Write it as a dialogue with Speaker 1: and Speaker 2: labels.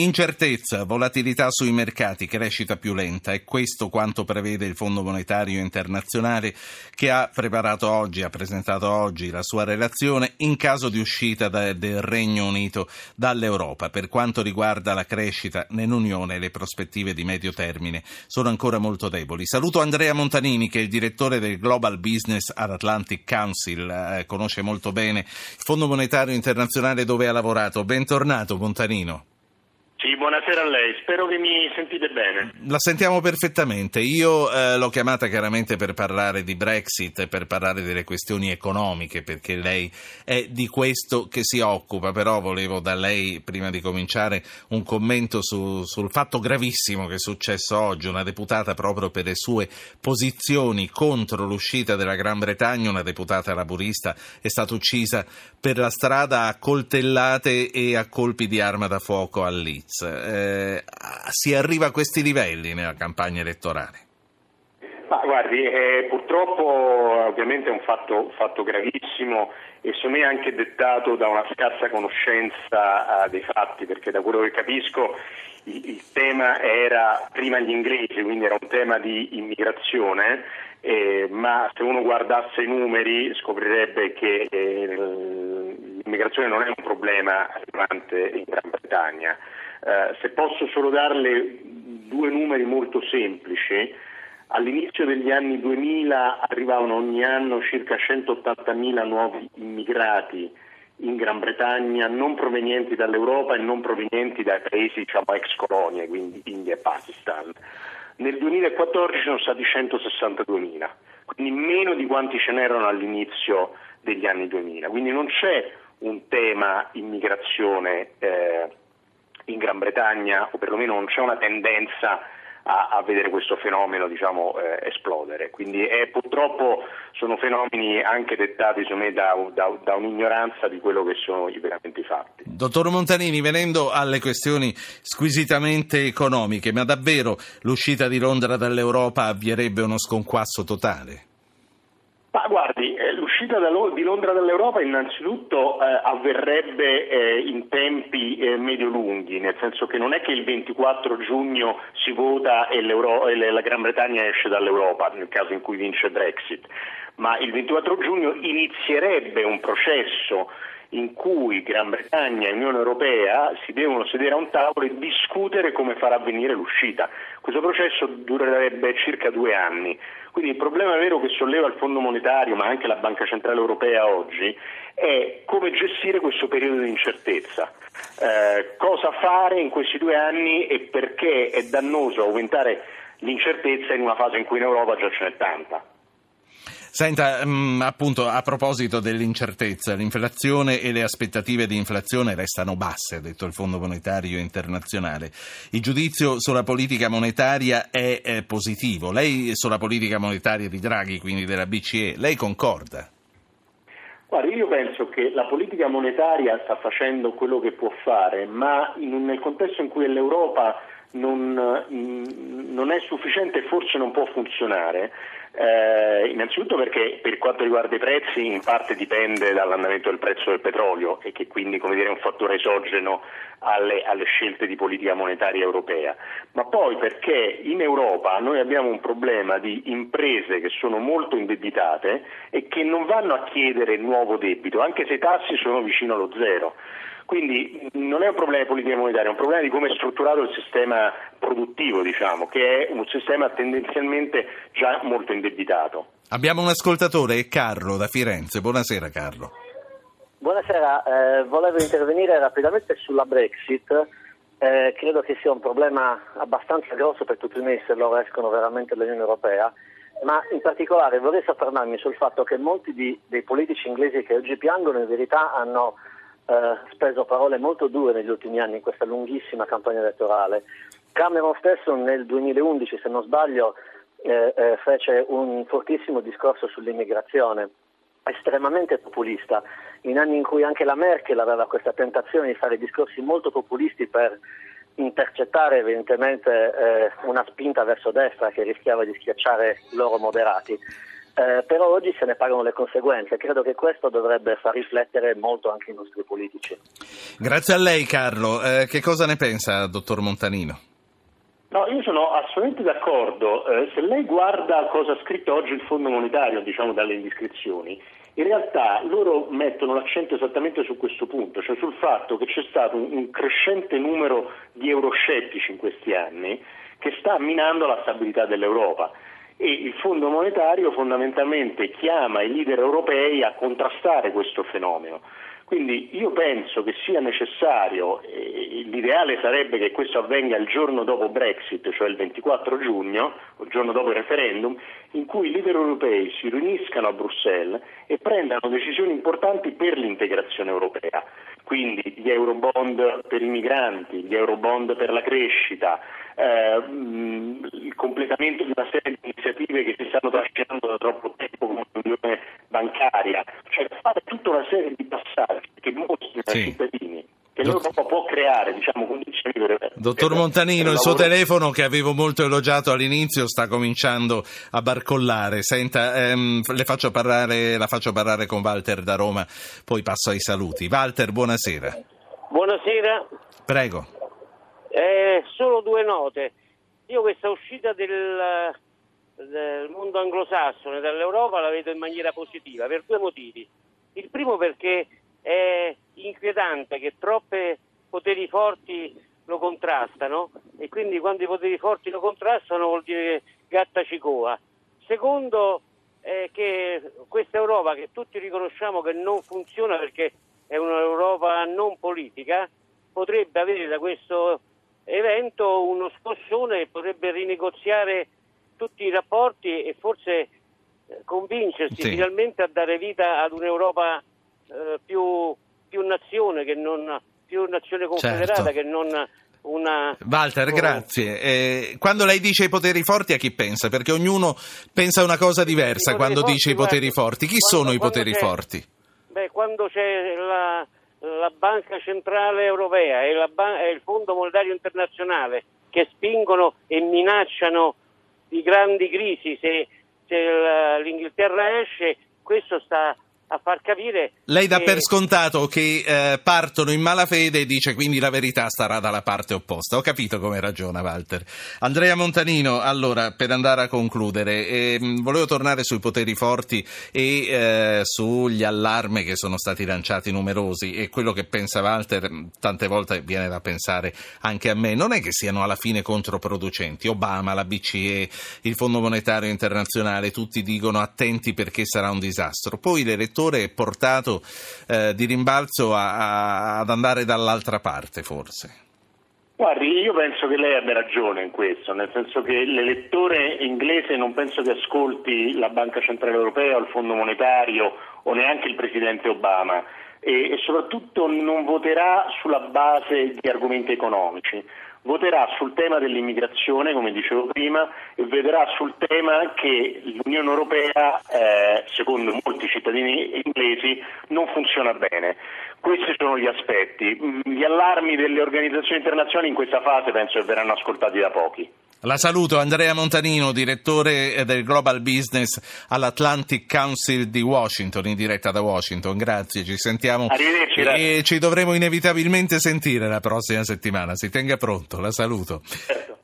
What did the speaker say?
Speaker 1: Incertezza, volatilità sui mercati, crescita più lenta. È questo quanto prevede il Fondo Monetario Internazionale che ha preparato oggi, ha presentato oggi la sua relazione in caso di uscita da, del Regno Unito dall'Europa. Per quanto riguarda la crescita nell'Unione, le prospettive di medio termine sono ancora molto deboli. Saluto Andrea Montanini che è il direttore del Global Business Atlantic Council, eh, conosce molto bene il Fondo Monetario Internazionale dove ha lavorato. Bentornato Montanino.
Speaker 2: to Buonasera a lei, spero che mi sentite bene.
Speaker 1: La sentiamo perfettamente. Io eh, l'ho chiamata chiaramente per parlare di Brexit, per parlare delle questioni economiche, perché lei è di questo che si occupa, però volevo da lei, prima di cominciare, un commento su, sul fatto gravissimo che è successo oggi. Una deputata proprio per le sue posizioni contro l'uscita della Gran Bretagna, una deputata laburista, è stata uccisa per la strada a coltellate e a colpi di arma da fuoco a Leeds. Eh, si arriva a questi livelli nella campagna elettorale?
Speaker 2: Ma guardi, eh, purtroppo ovviamente è un fatto, fatto, gravissimo e secondo me anche dettato da una scarsa conoscenza eh, dei fatti, perché da quello che capisco il, il, tema era prima gli inglesi, quindi era un tema di immigrazione, eh, ma se uno guardasse i numeri scoprirebbe che eh, l'immigrazione non è un problema rilevante in Gran Bretagna. Eh, se posso solo darle due numeri molto semplici, all'inizio degli anni 2000 arrivavano ogni anno circa 180.000 nuovi immigrati in Gran Bretagna non provenienti dall'Europa e non provenienti dai paesi diciamo, ex colonie, quindi India e Pakistan. Nel 2014 sono stati 162.000, quindi meno di quanti ce n'erano all'inizio degli anni 2000. Quindi non c'è un tema immigrazione eh, in Gran Bretagna, o perlomeno non c'è una tendenza a, a vedere questo fenomeno diciamo, eh, esplodere. Quindi eh, purtroppo sono fenomeni anche dettati me, da, da, da, un'ignoranza di quello che sono i veramente fatti.
Speaker 1: Dottor Montanini, venendo alle questioni squisitamente economiche, ma davvero l'uscita di Londra dall'Europa avvierebbe uno sconquasso totale?
Speaker 2: L'uscita di Londra dall'Europa innanzitutto eh, avverrebbe eh, in tempi eh, medio-lunghi, nel senso che non è che il 24 giugno si vota e, e, la Gran Bretagna esce dall'Europa, nel caso in cui vince Brexit, ma il 24 giugno inizierebbe un processo in cui Gran Bretagna e Unione Europea si devono sedere a un tavolo e discutere come far avvenire l'uscita. Questo processo durerebbe circa due anni. Quindi il problema vero che solleva il Fondo monetario, ma anche la Banca Centrale Europea oggi, è come gestire questo periodo di incertezza. Eh, cosa fare in questi due anni e perché è dannoso aumentare l'incertezza in una fase in cui in Europa già ce n'è tanta.
Speaker 1: Senta, mh, mm, appunto, a proposito dell'incertezza, l'inflazione e le aspettative di inflazione restano basse, ha detto il Fondo Monetario Internazionale. Il giudizio sulla politica monetaria è, è positivo. Lei sulla politica monetaria di Draghi, quindi della BCE, lei concorda?
Speaker 2: Guardi, io penso che la politica monetaria sta facendo quello che può fare, ma in, nel contesto in cui l'Europa non, mm, non è sufficiente e forse non può funzionare, eh, innanzitutto perché per quanto riguarda i prezzi in parte dipende dall'andamento del prezzo del petrolio e che quindi dire, è un fattore esogeno alle, alle, scelte di politica monetaria europea, ma poi perché in Europa noi abbiamo un problema di imprese che sono molto indebitate e che non vanno a chiedere nuovo debito, anche se i tassi sono vicino allo zero. Quindi non è un problema di politica monetaria, è un problema di come è strutturato il sistema produttivo, diciamo, che è un sistema tendenzialmente già molto indebitato.
Speaker 1: Abbiamo un ascoltatore, Carlo da Firenze. Buonasera Carlo.
Speaker 3: Buonasera, eh, volevo intervenire rapidamente sulla Brexit. Eh, credo che sia un problema abbastanza grosso per tutti noi se loro escono veramente dall'Unione Europea, ma in particolare vorrei soffermarmi sul fatto che molti di, dei politici inglesi che oggi piangono in verità hanno eh, speso parole molto dure negli ultimi anni in questa lunghissima campagna elettorale. Cameron stesso nel 2011, se non sbaglio, eh, eh, fece un fortissimo discorso sull'immigrazione, estremamente populista, in anni in cui anche la Merkel aveva questa tentazione di fare discorsi molto populisti per intercettare evidentemente eh, una spinta verso destra che rischiava di schiacciare loro moderati. Eh, però oggi se ne pagano le conseguenze. Credo che questo dovrebbe far riflettere molto anche i nostri politici.
Speaker 1: Grazie a lei Carlo. Eh, che cosa ne pensa, dottor Montanino?
Speaker 2: No, io sono assolutamente d'accordo. Eh, se lei guarda cosa ha scritto oggi il Fondo Monetario, diciamo dalle indiscrezioni, in realtà loro mettono l'accento esattamente su questo punto, cioè sul fatto che c'è stato un, un crescente numero di euroscettici in questi anni che sta minando la stabilità dell'Europa e il Fondo monetario fondamentalmente chiama i leader europei a contrastare questo fenomeno. Quindi io penso che sia necessario, eh, l'ideale sarebbe che questo avvenga il giorno dopo Brexit, cioè il 24 giugno, il giorno dopo il referendum, in cui i leader europei si riuniscano a Bruxelles e prendano decisioni importanti per l'integrazione europea. Quindi gli eurobond per i migranti, gli eurobond per la crescita, eh, il completamento di una serie di iniziative che si stanno trascinando da troppo tempo come l'unione bancaria, cioè fare tutta una serie di passaggi che mostrino sì. ai cittadini che l'Europa può creare diciamo, condizioni per...
Speaker 1: Dottor Montanino, il suo telefono che avevo molto elogiato all'inizio sta cominciando a barcollare. Senta, ehm, faccio parlare, la faccio parlare con Walter da Roma, poi passo ai saluti. Walter, buonasera.
Speaker 4: Buonasera.
Speaker 1: Prego.
Speaker 4: Eh, solo due note. Io questa uscita del, del mondo anglosassone dall'Europa la vedo in maniera positiva per due motivi. Il primo perché è inquietante che troppe poteri forti lo contrastano e quindi quando i poteri forti lo contrastano vuol dire gatta cicoa. Secondo è che questa Europa che tutti riconosciamo che non funziona perché è un'Europa non politica potrebbe avere da questo evento uno scossone potrebbe rinegoziare tutti i rapporti e forse eh, convincersi sì. finalmente a dare vita ad un'Europa eh, più, più, nazione che non più nazione confederata certo. che non una...
Speaker 1: Walter, grazie. Eh, quando lei dice i poteri forti a chi pensa? Perché ognuno pensa una cosa diversa quando forti, dice i poteri forti. Chi quando, sono i poteri forti?
Speaker 4: Beh, quando c'è la, la Banca Centrale Europea e, ban- e, il Fondo Monetario Internazionale che spingono e minacciano di grandi crisi se, se l'Inghilterra esce, questo sta a far capire.
Speaker 1: Lei dà che... per scontato che eh, partono in malafede e dice quindi la verità starà dalla parte opposta. Ho capito come ragiona Walter. Andrea Montanino, allora per andare a concludere, eh, volevo tornare sui poteri forti e eh, sugli allarmi che sono stati lanciati numerosi e quello che pensa Walter tante volte viene da pensare anche a me. Non è che siano alla fine controproducenti. Obama, la BCE, il Fondo Monetario Internazionale, tutti dicono attenti perché sarà un disastro. Poi le settore è portato eh, di rimbalzo a, a, ad andare dall'altra parte, forse?
Speaker 2: Guardi, io penso che lei abbia ragione in questo, nel senso che l'elettore inglese non penso che ascolti la Banca Centrale Europea o il Fondo Monetario o neanche il Presidente Obama e, e soprattutto non voterà sulla base di argomenti economici voterà sul tema dell'immigrazione, come dicevo prima, e vedrà sul tema che l'Unione Europea, eh, secondo molti cittadini inglesi, non funziona bene. Questi sono gli aspetti. Gli allarmi delle organizzazioni internazionali in questa fase penso che verranno ascoltati da pochi.
Speaker 1: La saluto Andrea Montanino, direttore del Global Business all'Atlantic Council di Washington, in diretta da Washington. Grazie, ci sentiamo
Speaker 2: e
Speaker 1: ci dovremo inevitabilmente sentire la prossima settimana. Si tenga pronto, la saluto.
Speaker 2: Certo.